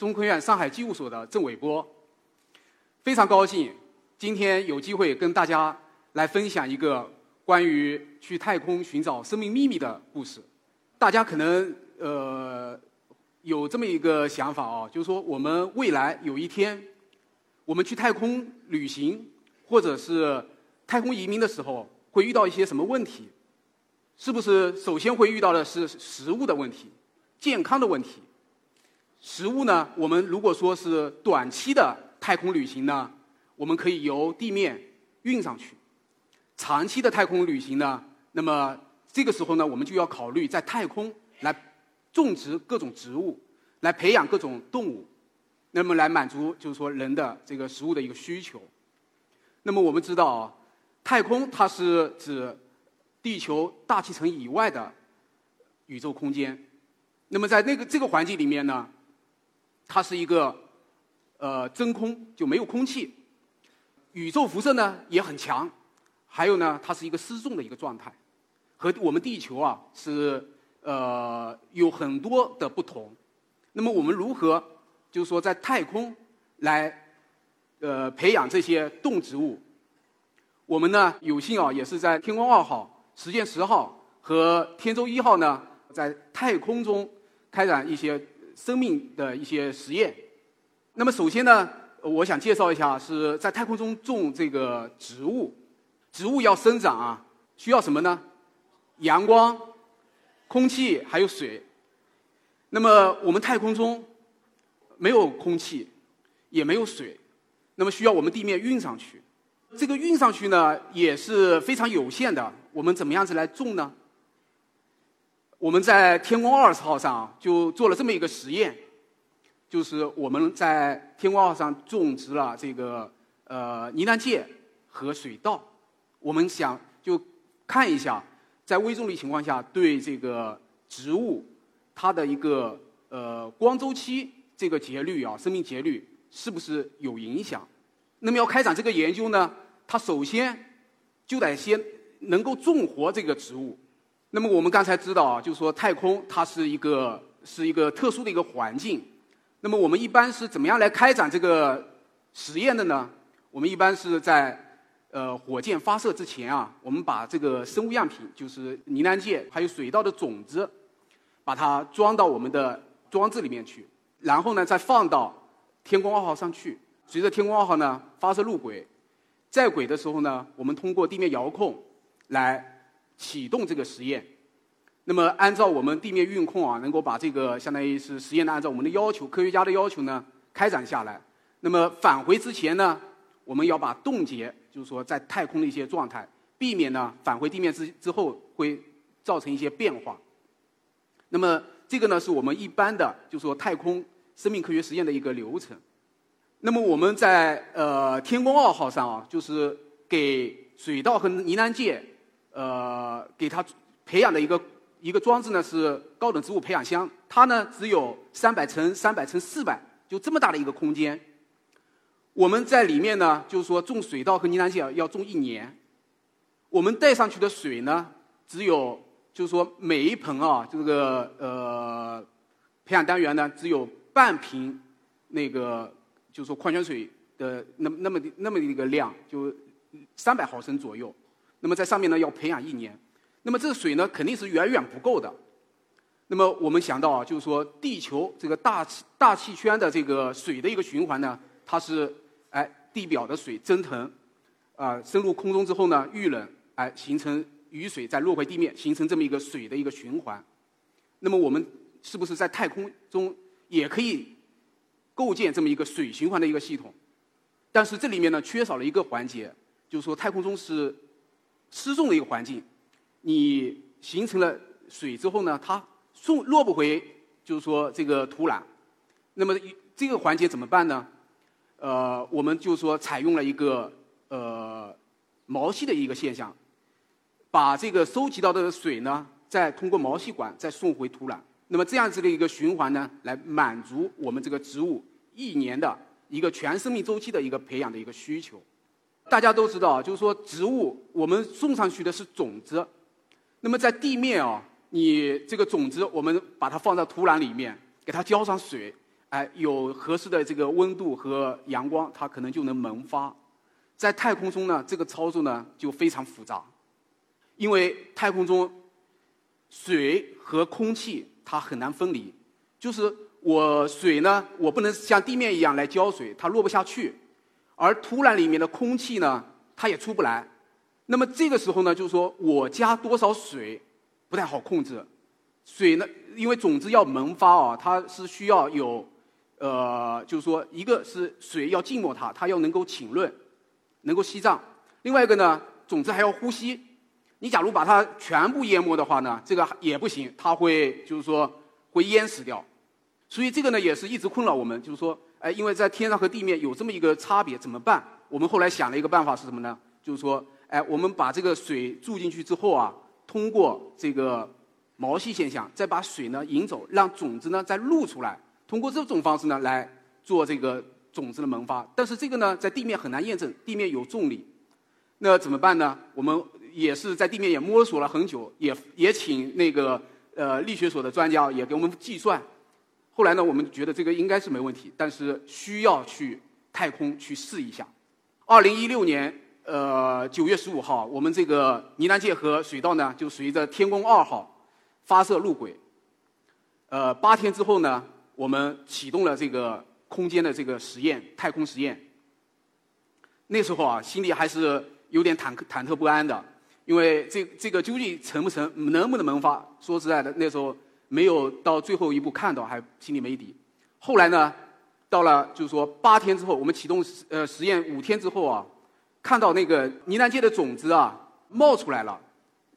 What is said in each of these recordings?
中科院上海机务所的郑伟波，非常高兴今天有机会跟大家来分享一个关于去太空寻找生命秘密的故事。大家可能呃有这么一个想法啊，就是说我们未来有一天我们去太空旅行或者是太空移民的时候，会遇到一些什么问题？是不是首先会遇到的是食物的问题、健康的问题？食物呢？我们如果说是短期的太空旅行呢，我们可以由地面运上去；长期的太空旅行呢，那么这个时候呢，我们就要考虑在太空来种植各种植物，来培养各种动物，那么来满足就是说人的这个食物的一个需求。那么我们知道啊，太空它是指地球大气层以外的宇宙空间。那么在那个这个环境里面呢？它是一个呃真空，就没有空气，宇宙辐射呢也很强，还有呢，它是一个失重的一个状态，和我们地球啊是呃有很多的不同。那么我们如何就是说在太空来呃培养这些动植物？我们呢有幸啊也是在天宫二号、实践十号和天舟一号呢在太空中开展一些。生命的一些实验。那么，首先呢，我想介绍一下是在太空中种这个植物。植物要生长啊，需要什么呢？阳光、空气还有水。那么，我们太空中没有空气，也没有水，那么需要我们地面运上去。这个运上去呢，也是非常有限的。我们怎么样子来种呢？我们在天宫二十号上就做了这么一个实验，就是我们在天宫二号上种植了这个呃呢喃芥和水稻。我们想就看一下，在微重力情况下对这个植物它的一个呃光周期这个节律啊，生命节律是不是有影响？那么要开展这个研究呢，它首先就得先能够种活这个植物。那么我们刚才知道啊，就是说太空它是一个是一个特殊的一个环境。那么我们一般是怎么样来开展这个实验的呢？我们一般是在呃火箭发射之前啊，我们把这个生物样品，就是呢喃芥还有水稻的种子，把它装到我们的装置里面去，然后呢再放到天宫二号上去。随着天宫二号呢发射入轨，在轨的时候呢，我们通过地面遥控来。启动这个实验，那么按照我们地面运控啊，能够把这个相当于是实验呢，按照我们的要求，科学家的要求呢，开展下来。那么返回之前呢，我们要把冻结，就是说在太空的一些状态，避免呢返回地面之之后会造成一些变化。那么这个呢，是我们一般的，就是说太空生命科学实验的一个流程。那么我们在呃天宫二号上啊，就是给水稻和呢喃芥。呃，给它培养的一个一个装置呢是高等植物培养箱，它呢只有三百乘三百乘四百，就这么大的一个空间。我们在里面呢，就是说种水稻和呢喃芥要种一年。我们带上去的水呢，只有就是说每一盆啊，这个呃培养单元呢，只有半瓶那个就是说矿泉水的那那么那么一个量，就三百毫升左右。那么在上面呢要培养一年，那么这个水呢肯定是远远不够的。那么我们想到啊，就是说地球这个大气大气圈的这个水的一个循环呢，它是哎地表的水蒸腾，啊升入空中之后呢遇冷，哎形成雨水再落回地面，形成这么一个水的一个循环。那么我们是不是在太空中也可以构建这么一个水循环的一个系统？但是这里面呢缺少了一个环节，就是说太空中是。失重的一个环境，你形成了水之后呢，它送落不回，就是说这个土壤。那么这个环节怎么办呢？呃，我们就说采用了一个呃毛细的一个现象，把这个收集到的水呢，再通过毛细管再送回土壤。那么这样子的一个循环呢，来满足我们这个植物一年的一个全生命周期的一个培养的一个需求。大家都知道，就是说植物我们送上去的是种子，那么在地面啊，你这个种子我们把它放在土壤里面，给它浇上水，哎，有合适的这个温度和阳光，它可能就能萌发。在太空中呢，这个操作呢就非常复杂，因为太空中水和空气。它很难分离，就是我水呢，我不能像地面一样来浇水，它落不下去；而土壤里面的空气呢，它也出不来。那么这个时候呢，就是说我加多少水不太好控制。水呢，因为种子要萌发啊，它是需要有，呃，就是说一个是水要浸没它，它要能够浸润，能够吸胀；另外一个呢，种子还要呼吸。你假如把它全部淹没的话呢，这个也不行，它会就是说会淹死掉。所以这个呢也是一直困扰我们，就是说，哎，因为在天上和地面有这么一个差别，怎么办？我们后来想了一个办法是什么呢？就是说，哎，我们把这个水注进去之后啊，通过这个毛细现象，再把水呢引走，让种子呢再露出来，通过这种方式呢来做这个种子的萌发。但是这个呢在地面很难验证，地面有重力，那怎么办呢？我们也是在地面也摸索了很久，也也请那个呃力学所的专家也给我们计算。后来呢，我们觉得这个应该是没问题，但是需要去太空去试一下。二零一六年呃九月十五号，我们这个呢喃界和水稻呢就随着天宫二号发射入轨。呃，八天之后呢，我们启动了这个空间的这个实验，太空实验。那时候啊，心里还是有点忐忐忑不安的。因为这这个究竟成不成，能不能萌发？说实在的，那时候没有到最后一步看到，还心里没底。后来呢，到了就是说八天之后，我们启动实呃实验五天之后啊，看到那个呢喃界的种子啊冒出来了，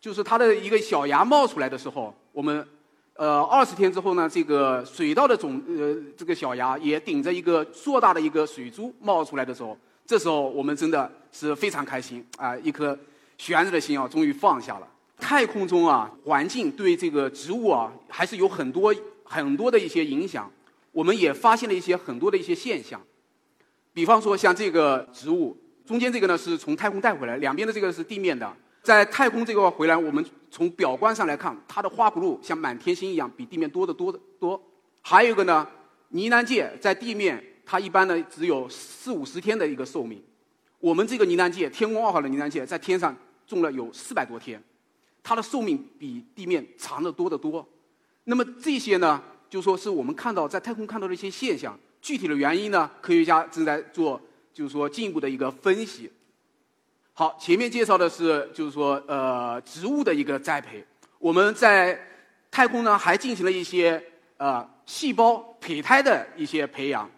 就是它的一个小芽冒出来的时候，我们呃二十天之后呢，这个水稻的种呃这个小芽也顶着一个硕大的一个水珠冒出来的时候，这时候我们真的是非常开心啊，一颗。悬着的心啊，终于放下了。太空中啊，环境对这个植物啊，还是有很多很多的一些影响。我们也发现了一些很多的一些现象，比方说像这个植物，中间这个呢是从太空带回来，两边的这个是地面的。在太空这块回来，我们从表观上来看，它的花骨露像满天星一样，比地面多得多得多。还有一个呢，呢喃界在地面，它一般呢只有四五十天的一个寿命。我们这个呢喃界，天宫二号的呢喃界，在天上。种了有四百多天，它的寿命比地面长得多得多。那么这些呢，就说是我们看到在太空看到的一些现象。具体的原因呢，科学家正在做，就是说进一步的一个分析。好，前面介绍的是就是说呃植物的一个栽培。我们在太空呢还进行了一些呃细胞胚胎的一些培养。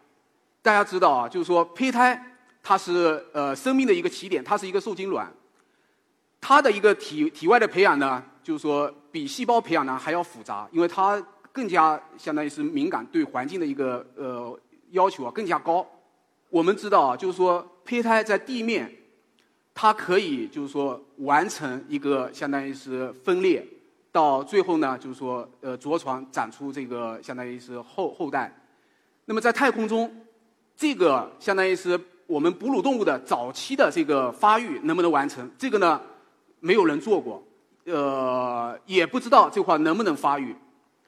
大家知道啊，就是说胚胎它是呃生命的一个起点，它是一个受精卵。它的一个体体外的培养呢，就是说比细胞培养呢还要复杂，因为它更加相当于是敏感，对环境的一个呃要求啊更加高。我们知道啊，就是说胚胎在地面，它可以就是说完成一个相当于是分裂，到最后呢就是说呃着床长出这个相当于是后后代。那么在太空中，这个相当于是我们哺乳动物的早期的这个发育能不能完成？这个呢？没有人做过，呃，也不知道这块能不能发育。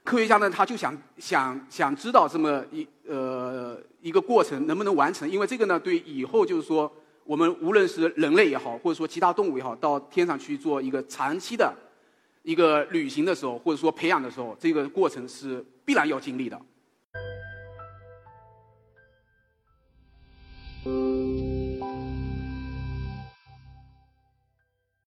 科学家呢，他就想想想知道这么一呃一个过程能不能完成，因为这个呢，对以后就是说，我们无论是人类也好，或者说其他动物也好，到天上去做一个长期的一个旅行的时候，或者说培养的时候，这个过程是必然要经历的。